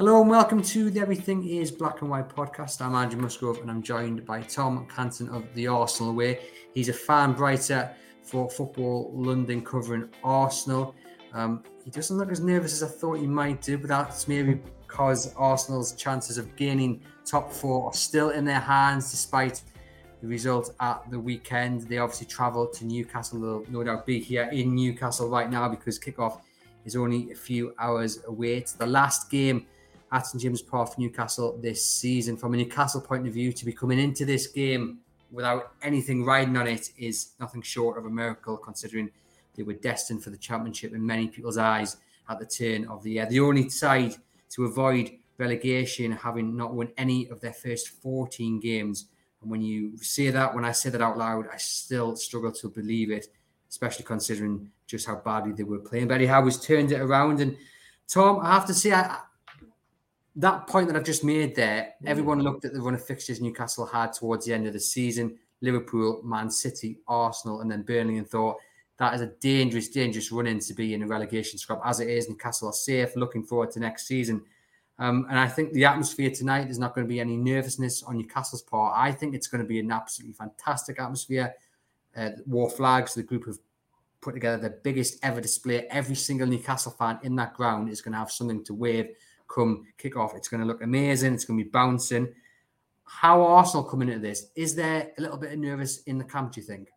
Hello and welcome to the Everything is Black and White podcast. I'm Andrew Musgrove and I'm joined by Tom Canton of the Arsenal Way. He's a fan writer for Football London covering Arsenal. Um, he doesn't look as nervous as I thought he might do, but that's maybe because Arsenal's chances of gaining top four are still in their hands despite the result at the weekend. They obviously travelled to Newcastle. They'll no doubt be here in Newcastle right now because kickoff is only a few hours away. It's the last game at St James Park for Newcastle this season. From a Newcastle point of view, to be coming into this game without anything riding on it is nothing short of a miracle, considering they were destined for the championship in many people's eyes at the turn of the year. The only side to avoid relegation, having not won any of their first 14 games. And when you say that, when I say that out loud, I still struggle to believe it, especially considering just how badly they were playing. But Eddie Howe's turned it around. And Tom, I have to say, I, that point that I've just made there, mm. everyone looked at the run of fixtures Newcastle had towards the end of the season Liverpool, Man City, Arsenal, and then Burnley, and thought that is a dangerous, dangerous run in to be in a relegation scrap. As it is, Newcastle are safe, looking forward to next season. Um, and I think the atmosphere tonight is not going to be any nervousness on Newcastle's part. I think it's going to be an absolutely fantastic atmosphere. Uh, Wor Flags, the group have put together the biggest ever display. Every single Newcastle fan in that ground is going to have something to wave come kick off. It's going to look amazing. It's going to be bouncing. How Arsenal coming into this? Is there a little bit of nervous in the camp? Do you think?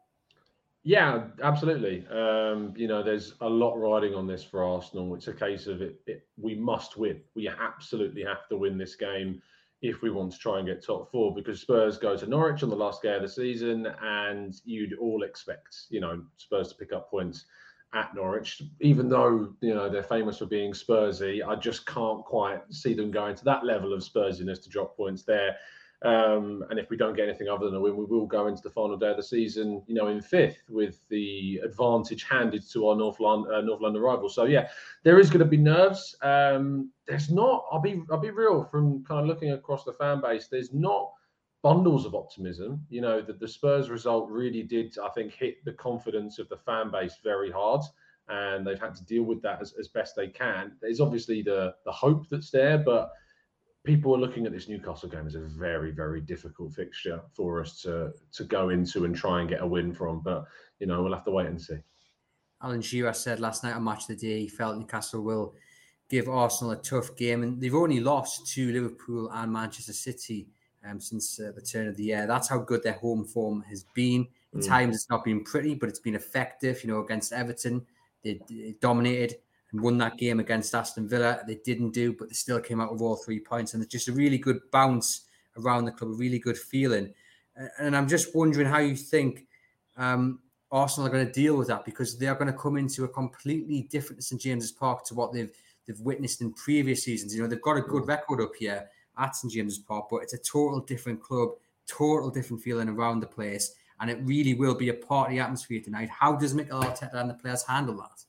Yeah, absolutely. Um, you know, there's a lot riding on this for Arsenal. It's a case of it, it, We must win. We absolutely have to win this game if we want to try and get top four. Because Spurs go to Norwich on the last day of the season, and you'd all expect, you know, Spurs to pick up points at Norwich, even though you know they're famous for being Spursy. I just can't quite see them going to that level of Spursiness to drop points there. Um, and if we don't get anything other than a win, we will go into the final day of the season, you know, in fifth with the advantage handed to our North London, uh, North London. So yeah, there is going to be nerves. Um, there's not. I'll be. I'll be real. From kind of looking across the fan base, there's not bundles of optimism. You know, that the Spurs result really did, I think, hit the confidence of the fan base very hard. And they've had to deal with that as, as best they can. There's obviously the the hope that's there, but people are looking at this Newcastle game as a very, very difficult fixture for us to to go into and try and get a win from. But you know, we'll have to wait and see. Alan Shearer said last night on Match of the Day he felt Newcastle will give Arsenal a tough game, and they've only lost to Liverpool and Manchester City um, since uh, the turn of the year. That's how good their home form has been. At mm. times, it's not been pretty, but it's been effective. You know, against Everton, they, they, dominated and won that game against Aston Villa. They didn't do, but they still came out with all three points. And it's just a really good bounce around the club, a really good feeling. And I'm just wondering how you think um, Arsenal are going to deal with that because they are going to come into a completely different St James's Park to what they've they've witnessed in previous seasons. You know, they've got a good mm. record up here at St James's Park, but it's a total different club, total different feeling around the place, and it really will be a party atmosphere tonight. How does Mikel Arteta and the players handle that?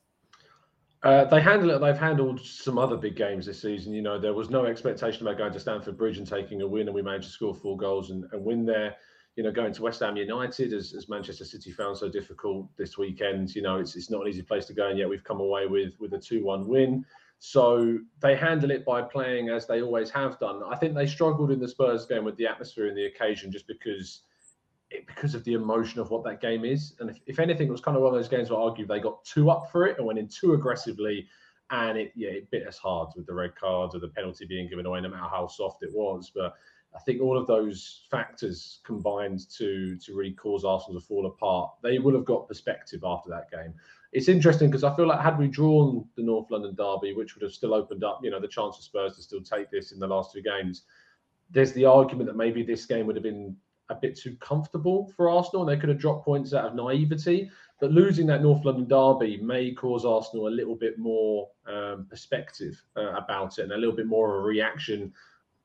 Uh, they handle it. They've handled some other big games this season. You know, there was no expectation about going to Stamford Bridge and taking a win, and we managed to score four goals and, and win there. You know, going to West Ham United, as, as, Manchester City found so difficult this weekend. You know, it's it's not an easy place to go, and yet we've come away with with a two-one win. So they handle it by playing as they always have done. I think they struggled in the Spurs game with the atmosphere and the occasion just because it, because of the emotion of what that game is. And if, if anything, it was kind of one of those games where I argue they got too up for it and went in too aggressively. And it yeah, it bit us hard with the red cards or the penalty being given away, no matter how soft it was. But I think all of those factors combined to to really cause Arsenal to fall apart. They would have got perspective after that game it's interesting because I feel like had we drawn the North London derby, which would have still opened up, you know, the chance for Spurs to still take this in the last two games, there's the argument that maybe this game would have been a bit too comfortable for Arsenal and they could have dropped points out of naivety. But losing that North London derby may cause Arsenal a little bit more um, perspective uh, about it and a little bit more of a reaction,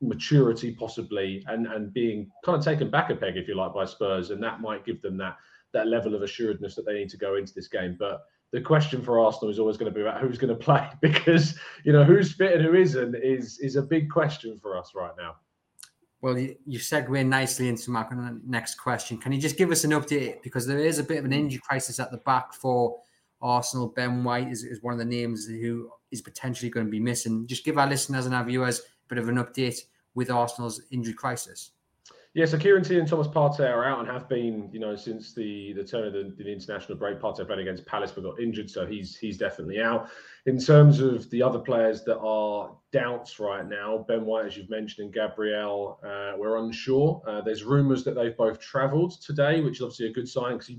maturity possibly, and and being kind of taken back a peg, if you like, by Spurs, and that might give them that that level of assuredness that they need to go into this game. But the question for Arsenal is always going to be about who's going to play because you know who's fit and who isn't is is a big question for us right now. Well, you, you segue nicely into my next question. Can you just give us an update because there is a bit of an injury crisis at the back for Arsenal. Ben White is, is one of the names who is potentially going to be missing. Just give our listeners and our viewers a bit of an update with Arsenal's injury crisis. Yeah, so Kieran Tierney and Thomas Partey are out and have been, you know, since the the turn of the, the international break. Partey played against Palace but got injured, so he's he's definitely out. In terms of the other players that are doubts right now, Ben White, as you've mentioned, and Gabriel, uh, we're unsure. Uh, there's rumours that they've both travelled today, which is obviously a good sign because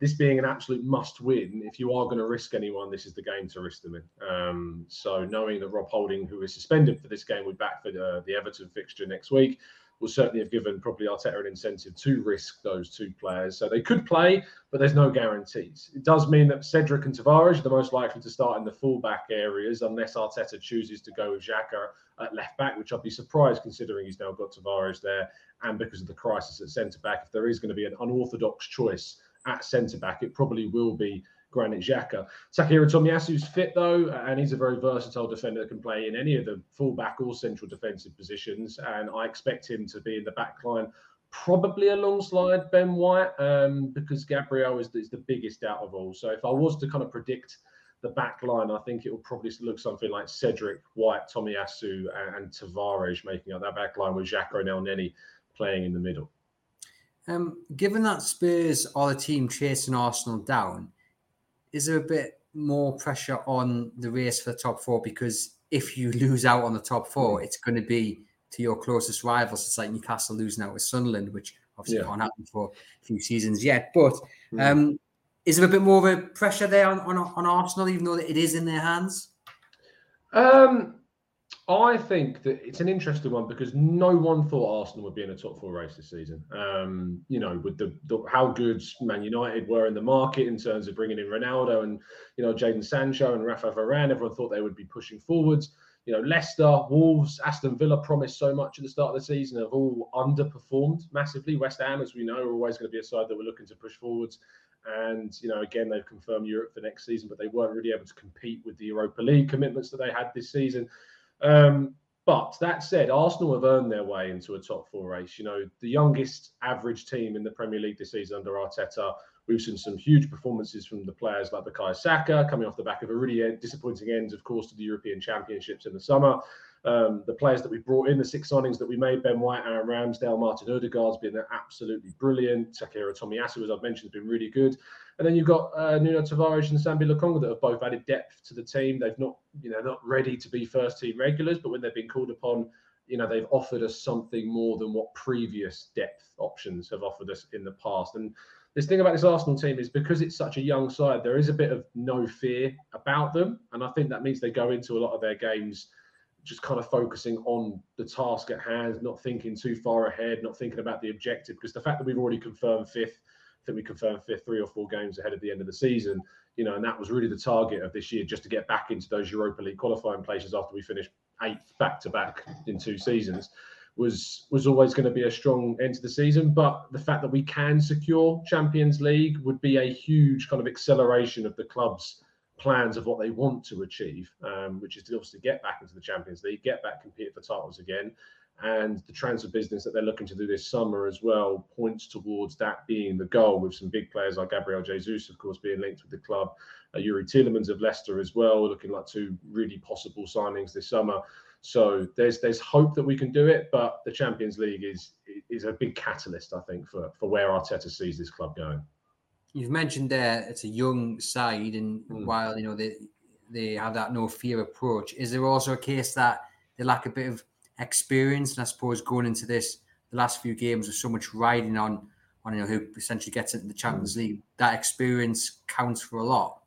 this being an absolute must win, if you are going to risk anyone, this is the game to risk them in. Um, so knowing that Rob Holding, who is suspended for this game, be back for the, the Everton fixture next week, will certainly have given probably Arteta an incentive to risk those two players. So they could play, but there's no guarantees. It does mean that Cedric and Tavares are the most likely to start in the fullback areas unless Arteta chooses to go with Xhaka at left back, which I'd be surprised considering he's now got Tavares there and because of the crisis at centre back. If there is going to be an unorthodox choice at centre back, it probably will be Granit Xhaka. Takehiro Tomiyasu's fit though, and he's a very versatile defender that can play in any of the fullback or central defensive positions. And I expect him to be in the back line, probably alongside Ben White, um, because Gabriel is, is the biggest out of all. So if I was to kind of predict the back line, I think it will probably look something like Cedric, White, Tomiyasu, and, and Tavares making up that back line with Xhaka and Elneny playing in the middle. Um, given that Spurs are the team chasing Arsenal down, is there a bit more pressure on the race for the top four? Because if you lose out on the top four, mm. it's going to be to your closest rivals. It's like Newcastle losing out with Sunderland, which obviously yeah. can't happen for a few seasons yet. But mm. um, is there a bit more of a pressure there on, on, on Arsenal, even though it is in their hands? Um, I think that it's an interesting one because no one thought Arsenal would be in a top four race this season. Um, you know, with the, the, how good Man United were in the market in terms of bringing in Ronaldo and you know Jadon Sancho and Rafa Varane, everyone thought they would be pushing forwards. You know, Leicester, Wolves, Aston Villa promised so much at the start of the season have all underperformed massively. West Ham, as we know, are always going to be a side that we're looking to push forwards. And you know, again, they've confirmed Europe for next season, but they weren't really able to compete with the Europa League commitments that they had this season. Um, but that said, Arsenal have earned their way into a top four race. You know, the youngest average team in the Premier League this season under Arteta. We've seen some huge performances from the players like Bukayo Saka, coming off the back of a really uh, disappointing end, of course, to the European Championships in the summer. Um, the players that we brought in, the six signings that we made, Ben White, Aaron Ramsdale, Martin Odegaard's been absolutely brilliant. Takehiro Tomiyasu, as I've mentioned, has been really good. And then you've got uh, Nuno Tavares and Sambi Lokonga that have both added depth to the team. They've not, you know, not ready to be first team regulars, but when they've been called upon, you know, they've offered us something more than what previous depth options have offered us in the past. And this thing about this Arsenal team is because it's such a young side, there is a bit of no fear about them. And I think that means they go into a lot of their games just kind of focusing on the task at hand, not thinking too far ahead, not thinking about the objective. Because the fact that we've already confirmed fifth think we confirmed fifth three or four games ahead of the end of the season. You know, and that was really the target of this year, just to get back into those Europa League qualifying places after we finished eighth back to back in two seasons. Was was always going to be a strong end to the season, but the fact that we can secure Champions League would be a huge kind of acceleration of the club's plans of what they want to achieve, um, which is to obviously get back into the Champions League, get back compete for titles again, and the transfer business that they're looking to do this summer as well points towards that being the goal with some big players like Gabriel Jesus, of course, being linked with the club, uh, Tielemans of Leicester as well, looking like two really possible signings this summer. So there's there's hope that we can do it, but the Champions League is is a big catalyst, I think, for for where Arteta sees this club going. You've mentioned there it's a young side, and mm. while you know they they have that no fear approach, is there also a case that they lack a bit of experience. And I suppose going into this, the last few games with so much riding on on you know who essentially gets into the Champions mm. League, that experience counts for a lot.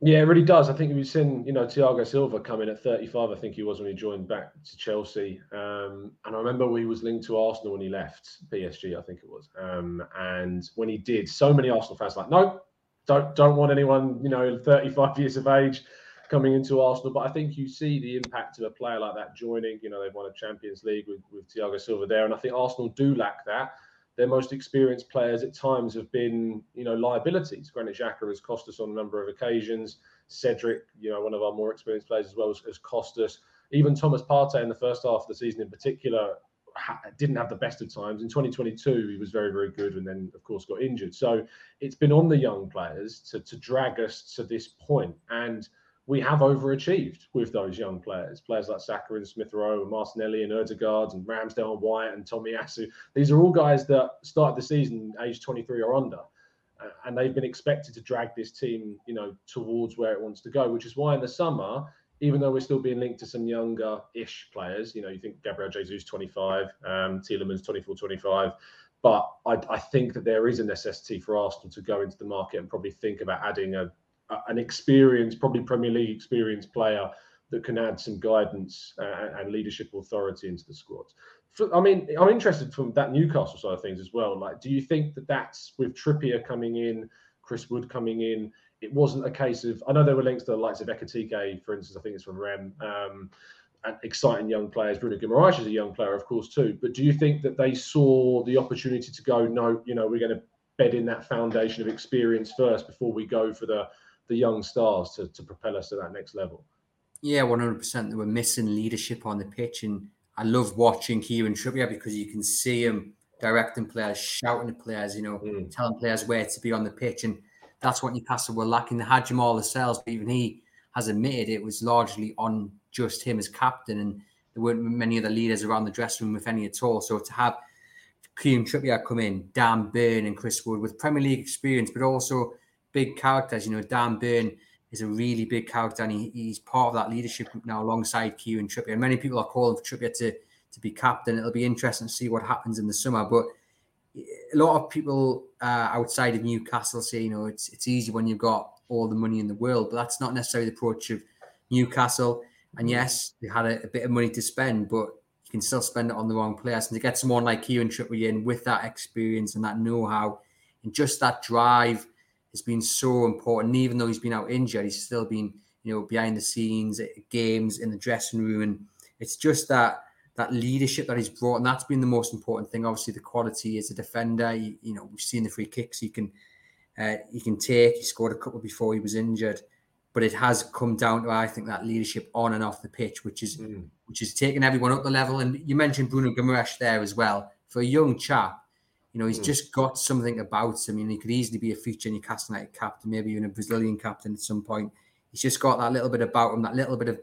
Yeah, it really does. I think we've seen, you know, Thiago Silva come in at 35. I think he was when he joined back to Chelsea. Um, and I remember he was linked to Arsenal when he left PSG. I think it was. Um, and when he did, so many Arsenal fans like, no, don't don't want anyone, you know, 35 years of age coming into Arsenal. But I think you see the impact of a player like that joining. You know, they've won a Champions League with, with Thiago Silva there. And I think Arsenal do lack that. Their most experienced players at times have been, you know, liabilities. Granit Xhaka has cost us on a number of occasions. Cedric, you know, one of our more experienced players as well, has, has cost us. Even Thomas Partey in the first half of the season in particular didn't have the best of times. In 2022, he was very, very good and then, of course, got injured. So it's been on the young players to, to drag us to this point. And we have overachieved with those young players. Players like Saka and Smith Rowe and Martinelli and Odegaard and Ramsdale and White and Tomiyasu. These are all guys that started the season age 23 or under. Uh, and they've been expected to drag this team, you know, towards where it wants to go, which is why in the summer, even though we're still being linked to some younger-ish players, you know, you think Gabriel Jesus 25, um, Tielemans 24, 25, but I, I think that there is a necessity for Arsenal to go into the market and probably think about adding a an experienced, probably Premier League experienced player that can add some guidance uh, and leadership authority into the squad. For, I mean, I'm interested from that Newcastle side of things as well. Like, do you think that that's with Trippier coming in, Chris Wood coming in? It wasn't a case of. I know there were links to the likes of Ekitike, for instance. I think it's from Rem. Um, and exciting young players. Bruno Guimaraes is a young player, of course, too. But do you think that they saw the opportunity to go? No, you know, we're going to bed in that foundation of experience first before we go for the the young stars to, to propel us to that next level. Yeah, 100%. They were missing leadership on the pitch. And I love watching Kieran Trippier because you can see him directing players, shouting at players, you know, mm. telling players where to be on the pitch. And that's what Newcastle were lacking. They had Jamal Lascelles, but even he has admitted it was largely on just him as captain. And there weren't many other leaders around the dressing room, if any at all. So to have Kieran Trippier come in, Dan Burn and Chris Wood with Premier League experience, but also big characters. You know, Dan Burn is a really big character, and he, he's part of that leadership now alongside Kieran Trippier. And many people are calling for Trippier to to be captain. It'll be interesting to see what happens in the summer. But a lot of people uh, outside of Newcastle say, you know, it's it's easy when you've got all the money in the world, but that's not necessarily the approach of Newcastle. And yes, they had a, a bit of money to spend, but you can still spend it on the wrong players. And to get someone like Kieran Trippier in with that experience and that know-how and just that drive has been so important. And even though he's been out injured, he's still been, you know, behind the scenes at games in the dressing room. And it's just that that leadership that he's brought, and that's been the most important thing. Obviously, the quality as a defender. You, you know, we've seen the free kicks he can uh, he can take. He scored a couple before he was injured, but it has come down to I think that leadership on and off the pitch, which is mm. which is taking everyone up the level. And you mentioned Bruno Guimaraes there as well. For a young chap, you know, he's mm. just got something about him. I mean, he could easily be a future Newcastle United captain, maybe even a Brazilian captain at some point. He's just got that little bit about him, that little bit of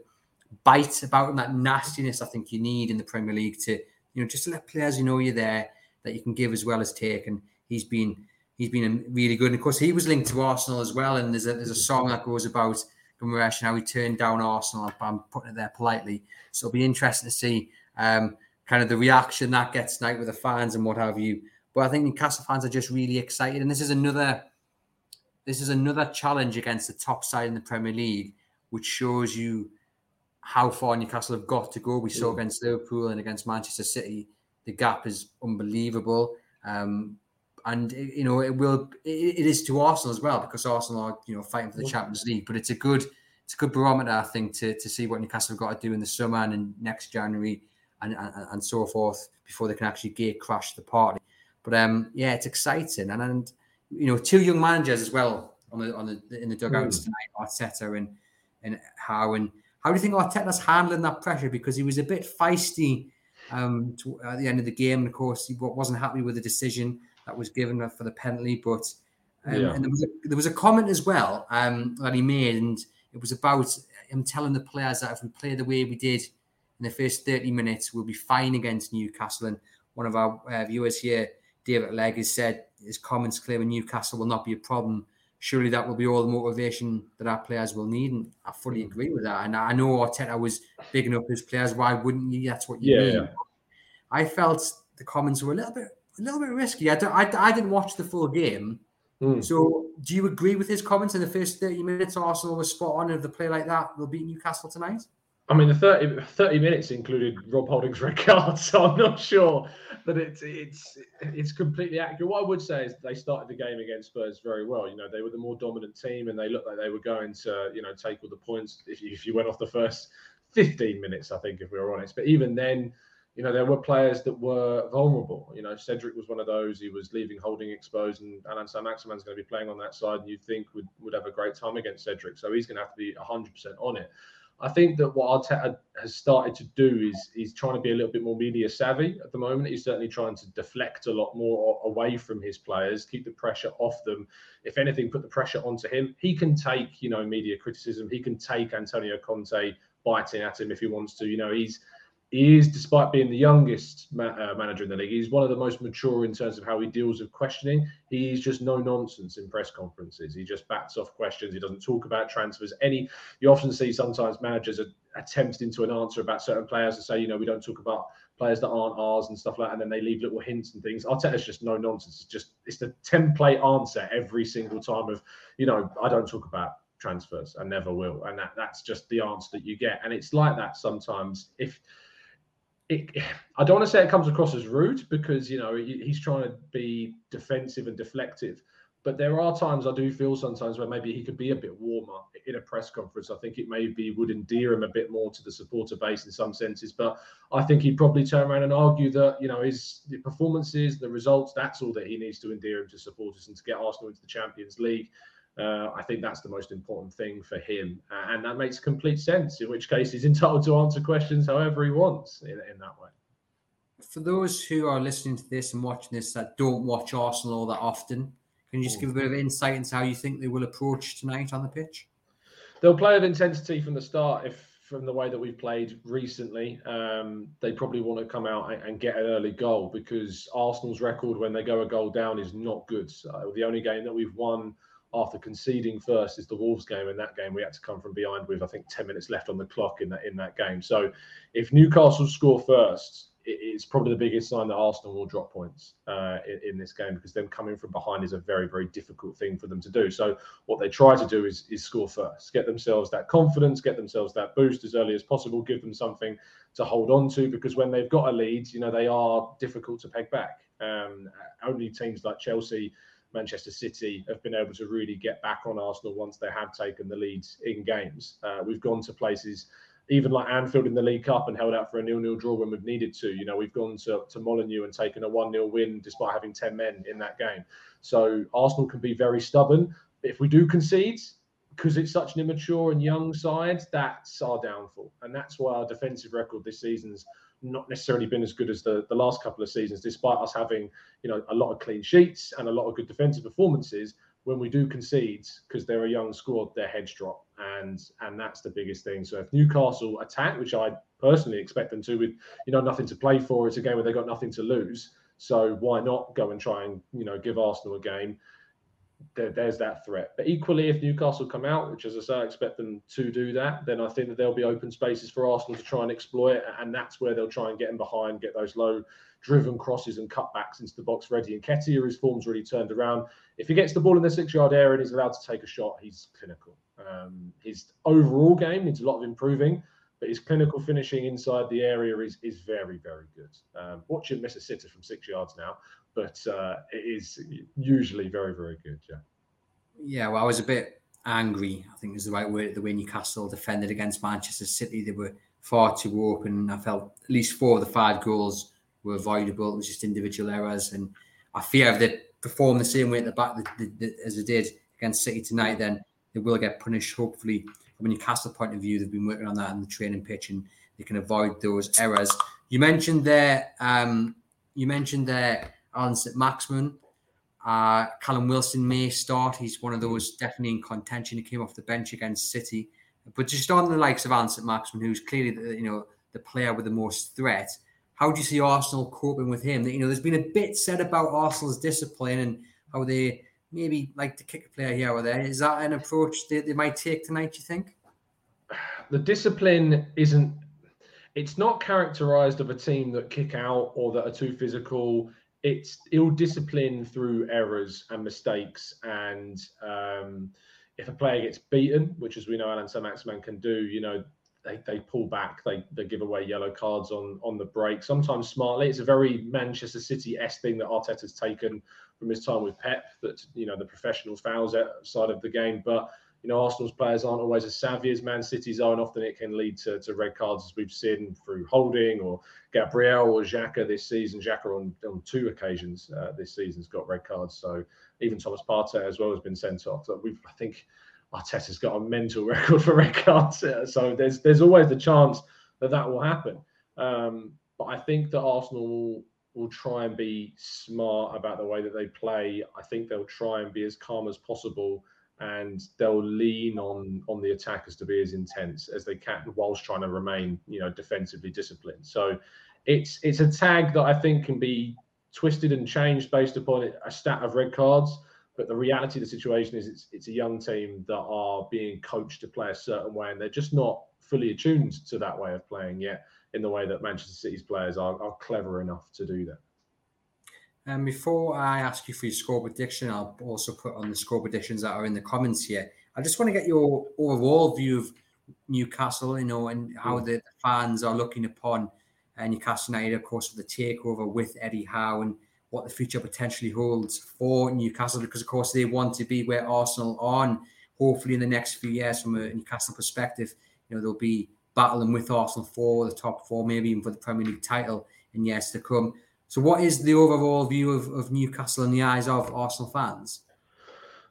bite about him, that nastiness I think you need in the Premier League to, you know, just to let players you know you're there that you can give as well as take. And he's been he's been really good. And of course, he was linked to Arsenal as well. And there's a there's a song that goes about Guimaraes and how he turned down Arsenal. I'm putting it there politely. So it'll be interesting to see um, kind of the reaction that gets tonight with the fans and what have you. But I think Newcastle fans are just really excited, and this is another this is another challenge against the top side in the Premier League, which shows you how far Newcastle have got to go. We saw mm. against Liverpool and against Manchester City, the gap is unbelievable. Um, and you know it will it, it is to Arsenal as well because Arsenal are you know fighting for the Champions League. But it's a good it's a good barometer I think to to see what Newcastle have got to do in the summer and in next January and, and, and so forth before they can actually gate crash the party. But um, yeah, it's exciting, and and you know, two young managers as well on the on the in the dugouts mm. tonight, Arteta and and Howe and how do you think Arteta's handling that pressure? Because he was a bit feisty um, to, at the end of the game, and of course he wasn't happy with the decision that was given for the penalty. But um, yeah. and there was a, there was a comment as well um, that he made, and it was about him telling the players that if we play the way we did in the first 30 minutes, we'll be fine against Newcastle. And one of our uh, viewers here David Legg has said his comments claiming Newcastle will not be a problem. Surely that will be all the motivation that our players will need. And I fully mm. agree with that. And I know Arteta was bigging up his players. Why wouldn't you? That's what you yeah, need. Yeah. I felt the comments were a little bit a little bit risky. I, I, I didn't watch the full game. Mm. So do you agree with his comments in the first 30 minutes? Arsenal was spot on. If they play like that, they'll beat Newcastle tonight. I mean, the 30, 30 minutes included Rob Holding's red card, so I'm not sure that it's it's it's completely accurate. What I would say is they started the game against Spurs very well. You know, they were the more dominant team, and they looked like they were going to you know take all the points if you, if you went off the first 15 minutes, I think, if we were honest. But even then, you know, there were players that were vulnerable. You know, Cedric was one of those. He was leaving Holding exposed, and Allan Saint-Maximin's going to be playing on that side, and you think would would have a great time against Cedric. So he's going to have to be 100% on it. I think that what Arteta has started to do is he's trying to be a little bit more media savvy at the moment. He's certainly trying to deflect a lot more away from his players, keep the pressure off them. If anything, put the pressure onto him. He can take, you know, media criticism. He can take Antonio Conte biting at him if he wants to. You know, he's he is, despite being the youngest ma- uh, manager in the league, he's one of the most mature in terms of how he deals with questioning. He's just no nonsense in press conferences. He just bats off questions. He doesn't talk about transfers. Any you often see sometimes managers are attempting to an answer about certain players and say, you know, we don't talk about players that aren't ours and stuff like that, and then they leave little hints and things. Arteta's just no nonsense. It's just it's the template answer every single time of, you know, I don't talk about transfers. I never will. And that that's just the answer that you get. And it's like that sometimes. If it, I don't want to say it comes across as rude because you know he's trying to be defensive and deflective, but there are times I do feel sometimes where maybe he could be a bit warmer in a press conference. I think it maybe would endear him a bit more to the supporter base in some senses, but I think he'd probably turn around and argue that you know his the performances, the results, that's all that he needs to endear him to supporters and to get Arsenal into the Champions League. Uh, I think that's the most important thing for him. Uh, and that makes complete sense, in which case he's entitled to answer questions however he wants in, in that way. For those who are listening to this and watching this that don't watch Arsenal all that often, can you just give a bit of insight into how you think they will approach tonight on the pitch? They'll play with intensity from the start. If from the way that we've played recently, um, they probably want to come out and, get an early goal because Arsenal's record when they go a goal down is not good. So the only game that we've won after conceding first is the Wolves game. In that game, we had to come from behind with I think ten minutes left on the clock in that in that game. So if Newcastle score first, it's probably the biggest sign that Arsenal will drop points uh, in, in, this game because them coming from behind is a very very difficult thing for them to do. So what they try to do is is score first, get themselves that confidence, get themselves that boost as early as possible, give them something to hold on to because when they've got a lead, you know they are difficult to peg back. Um, only teams like Chelsea Manchester City have been able to really get back on Arsenal once they have taken the leads in games. Uh, we've gone to places even like Anfield in the League Cup and held out for a nil-nil draw when we've needed to. You know, we've gone to, to Molineux and taken a 1-0 win despite having 10 men in that game. So Arsenal can be very stubborn. But if we do concede, because it's such an immature and young side, that's our downfall. And that's why our defensive record this season's not necessarily been as good as the, the last couple of seasons, despite us having, you know, a lot of clean sheets and a lot of good defensive performances. When we do concede, because they're a young squad, their heads drop, and and that's the biggest thing. So if Newcastle attack, which I personally expect them to, with you know nothing to play for, it's a game where they've got nothing to lose. So why not go and try and you know give Arsenal a game? There, there's that threat. But equally, if Newcastle come out, which as I say, I expect them to do that, then I think that there'll be open spaces for Arsenal to try and exploit, and that's where they'll try and get in behind, get those low driven crosses and cutbacks into the box ready. And Nketiah, his form's really turned around. If he gets the ball in the six-yard area and he's allowed to take a shot, he's clinical. Um, his overall game needs a lot of improving, but his clinical finishing inside the area is is very, very good. Um, watch him miss a sitter from six yards now but uh, it is usually very, very good. Yeah. Yeah. Well, I was a bit angry. I think is the right word. The way Newcastle defended against Manchester City, they were far too open. I felt at least four of the five goals were avoidable. It was just individual errors, and I fear if they perform the same way at the back as they did against City tonight, then they will get punished. Hopefully, from a Newcastle point of view, they've been working on that in the training pitch, and they can avoid those errors. You mentioned there. Um, you mentioned there Allan Saint-Maximin. Uh, Callum Wilson may start. He's one of those definitely in contention. He came off the bench against City. But just on the likes of Allan Saint-Maximin, who's clearly the, you know the player with the most threat, how do you see Arsenal coping with him? You know, there's been a bit said about Arsenal's discipline and how they maybe like to kick a player here or there. Is that an approach they, they might take tonight? You think? The discipline isn't. It's not characterised of a team that kick out or that are too physical it's ill discipline through errors and mistakes. And um, if a player gets beaten, which as we know Allan Saint-Maximin can do, you know, they, they pull back, they, they give away yellow cards on, on the break, sometimes smartly. It's a very Manchester City s thing that Arteta's taken from his time with Pep, that, you know, the professional fouls side of the game. But, you know, Arsenal's players aren't always as savvy as Man City's are, and often it can lead to, to red cards, as we've seen through Holding or Gabriel or Xhaka this season. Xhaka on, on two occasions uh, this season's got red cards. So even Thomas Partey as well has been sent off. So we've, I think, Arteta's got a mental record for red cards, so there's there's always the chance that that will happen. Um, but I think that Arsenal will, will try and be smart about the way that they play. I think they'll try and be as calm as possible, and they'll lean on on the attackers to be as intense as they can, whilst trying to remain, you know, defensively disciplined. So it's it's a tag that I think can be twisted and changed based upon a stat of red cards. But the reality of the situation is it's it's a young team that are being coached to play a certain way, and they're just not fully attuned to that way of playing yet in the way that Manchester City's players are, are clever enough to do that. And before I ask you for your score prediction, I'll also put on the score predictions that are in the comments here. I just want to get your overall view of Newcastle, you know, and how mm. the fans are looking upon uh, Newcastle United, of course, with the takeover with Eddie Howe and what the future potentially holds for Newcastle because, of course, they want to be where Arsenal are. And hopefully, in the next few years, from a Newcastle perspective, you know they'll be battling with Arsenal for the top four, maybe even for the Premier League title in years to come. So, what is the overall view of, of Newcastle in the eyes of Arsenal fans?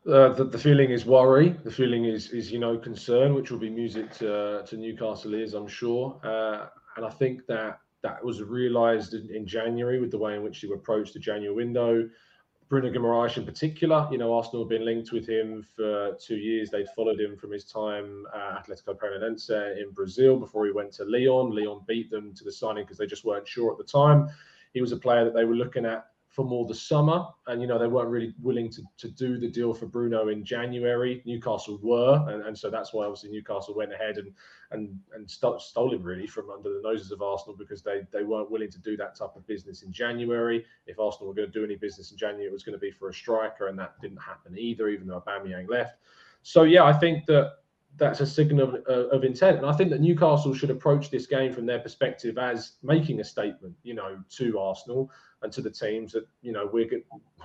Uh, the, the, feeling is worry. The feeling is, is you know, concern, which will be music to, to Newcastle ears, I'm sure. Uh, and I think that that was realised in, in, January with the way in which he approached the January window. Bruno Guimaraes in particular, you know, Arsenal have been linked with him for two years. They'd followed him from his time at Athletico Paranaense in Brazil before he went to Lyon. Lyon beat them to the signing because they just weren't sure at the time. He was a player that they were looking at for more the summer. And, you know, they weren't really willing to, to do the deal for Bruno in January. Newcastle were. And, and so that's why obviously Newcastle went ahead and and and st- stole him really from under the noses of Arsenal because they, they weren't willing to do that type of business in January. If Arsenal were going to do any business in January, it was going to be for a striker. And that didn't happen either, even though Aubameyang left. So, yeah, I think that that's a signal of, uh, of, intent. And I think that Newcastle should approach this game from their perspective as making a statement, you know, to Arsenal and to the teams that you know we're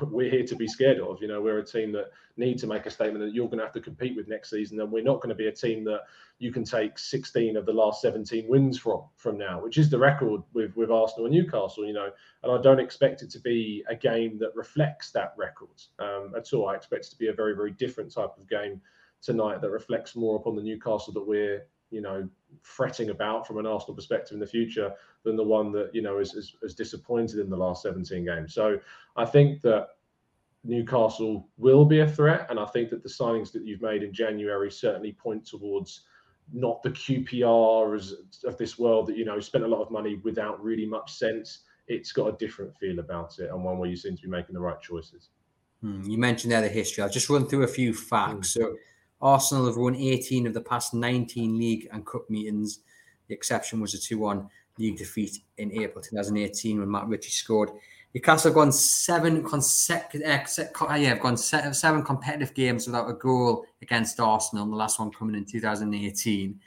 we're here to be scared of. You know, we're a team that need to make a statement that you're going to have to compete with next season, and we're not going to be a team that you can take 16 of the last 17 wins from from now, which is the record with with Arsenal and Newcastle. You know, and I don't expect it to be a game that reflects that record um, at all. I expect it to be a very very different type of game tonight that reflects more upon the Newcastle that we're you know fretting about from an Arsenal perspective in the future than the one that you know is, is, is disappointed in the last 17 games. So I think that Newcastle will be a threat, and I think that the signings that you've made in January certainly point towards not the QPRs of this world that you know spent a lot of money without really much sense. It's got a different feel about it, and one where you seem to be making the right choices. Hmm, you mentioned there the history. I'll just run through a few facts. Hmm. So Arsenal have won 18 of the past 19 league and cup meetings. The exception was a 2 1 league defeat in April 2018 when Matt Ritchie scored. Newcastle have gone seven consecutive, uh, yeah, have gone seven competitive games without a goal against Arsenal. The last one coming in 2018.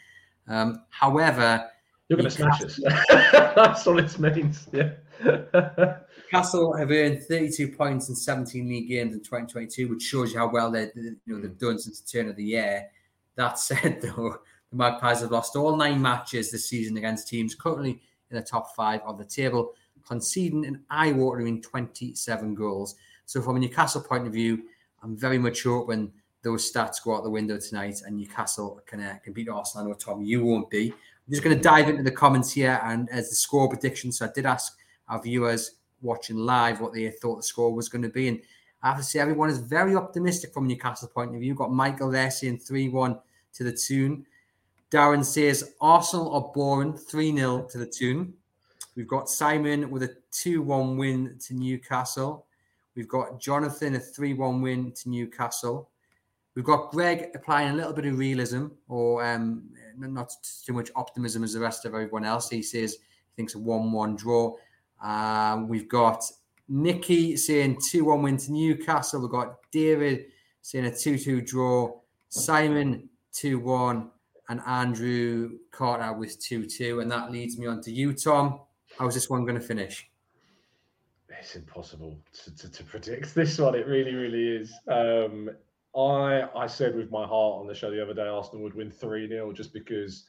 Um, however, you're going to smash us. That's all it means. Yeah. Castle have earned 32 points in 17 league games in 2022, which shows you how well they you know they've done since the turn of the year. That said, though, the Magpies have lost all nine matches this season against teams currently in the top five of the table, conceding an eye-watering 27 goals. So, from a Newcastle point of view, I'm very much hoping those stats go out the window tonight and Newcastle can, uh, can beat Arsenal. I know, Tom, you won't be. I'm just going to dive into the comments here and as the score prediction. So, I did ask our viewers watching live what they thought the score was going to be. And I have to say, everyone is very optimistic from Newcastle point of view. You've got Michael there saying 3 1 to the Toon. Darren says Arsenal are boring 3 0 to the Toon. We've got Simon with a 2 1 win to Newcastle. We've got Jonathan a 3 1 win to Newcastle. We've got Greg applying a little bit of realism or um, not too much optimism as the rest of everyone else. He says he thinks a 1 1 draw. Um, we've got Nikki saying 2 1 win to Newcastle. We've got David saying a 2 2 draw. Simon 2 1. and Andrew Carter with 2 2. And that leads me on to you, Tom. How's this one going to finish? It's impossible to, to, to, predict this one. It really, really is. Um, I I said with my heart on the show the other day, Arsenal would win 3 0 just because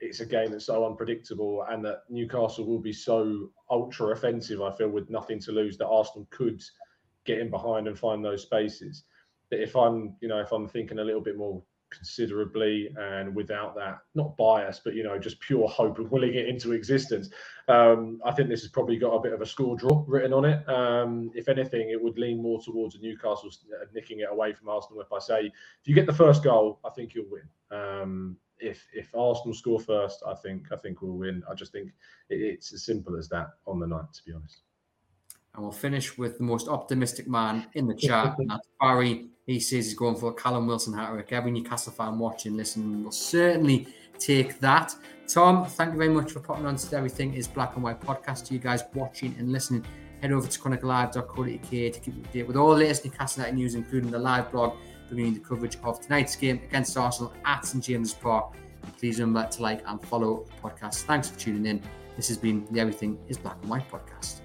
it's a game that's so unpredictable and that Newcastle will be so ultra offensive, I feel, with nothing to lose, that Arsenal could get in behind and find those spaces. But if I'm, you know, if I'm thinking a little bit more considerably and without that not bias but you know just pure hope of willing it into existence um, i think this has probably got a bit of a score draw written on it um, if anything it would lean more towards newcastle uh, nicking it away from arsenal if i say if you get the first goal i think you'll win um, if if arsenal score first i think i think we'll win i just think it, it's as simple as that on the night to be honest and we'll finish with the most optimistic man in the chat. that's Barry. He says he's going for a Callum Wilson hat trick. Every Newcastle fan watching, listening will certainly take that. Tom, thank you very much for putting on to Everything is Black and White podcast. To you guys watching and listening, head over to chroniclelive.co.uk to keep up to date with all the latest Newcastle United news, including the live blog bringing the coverage of tonight's game against Arsenal at St James's Park. Please remember to like and follow the podcast. Thanks for tuning in. This has been the Everything is Black and White podcast.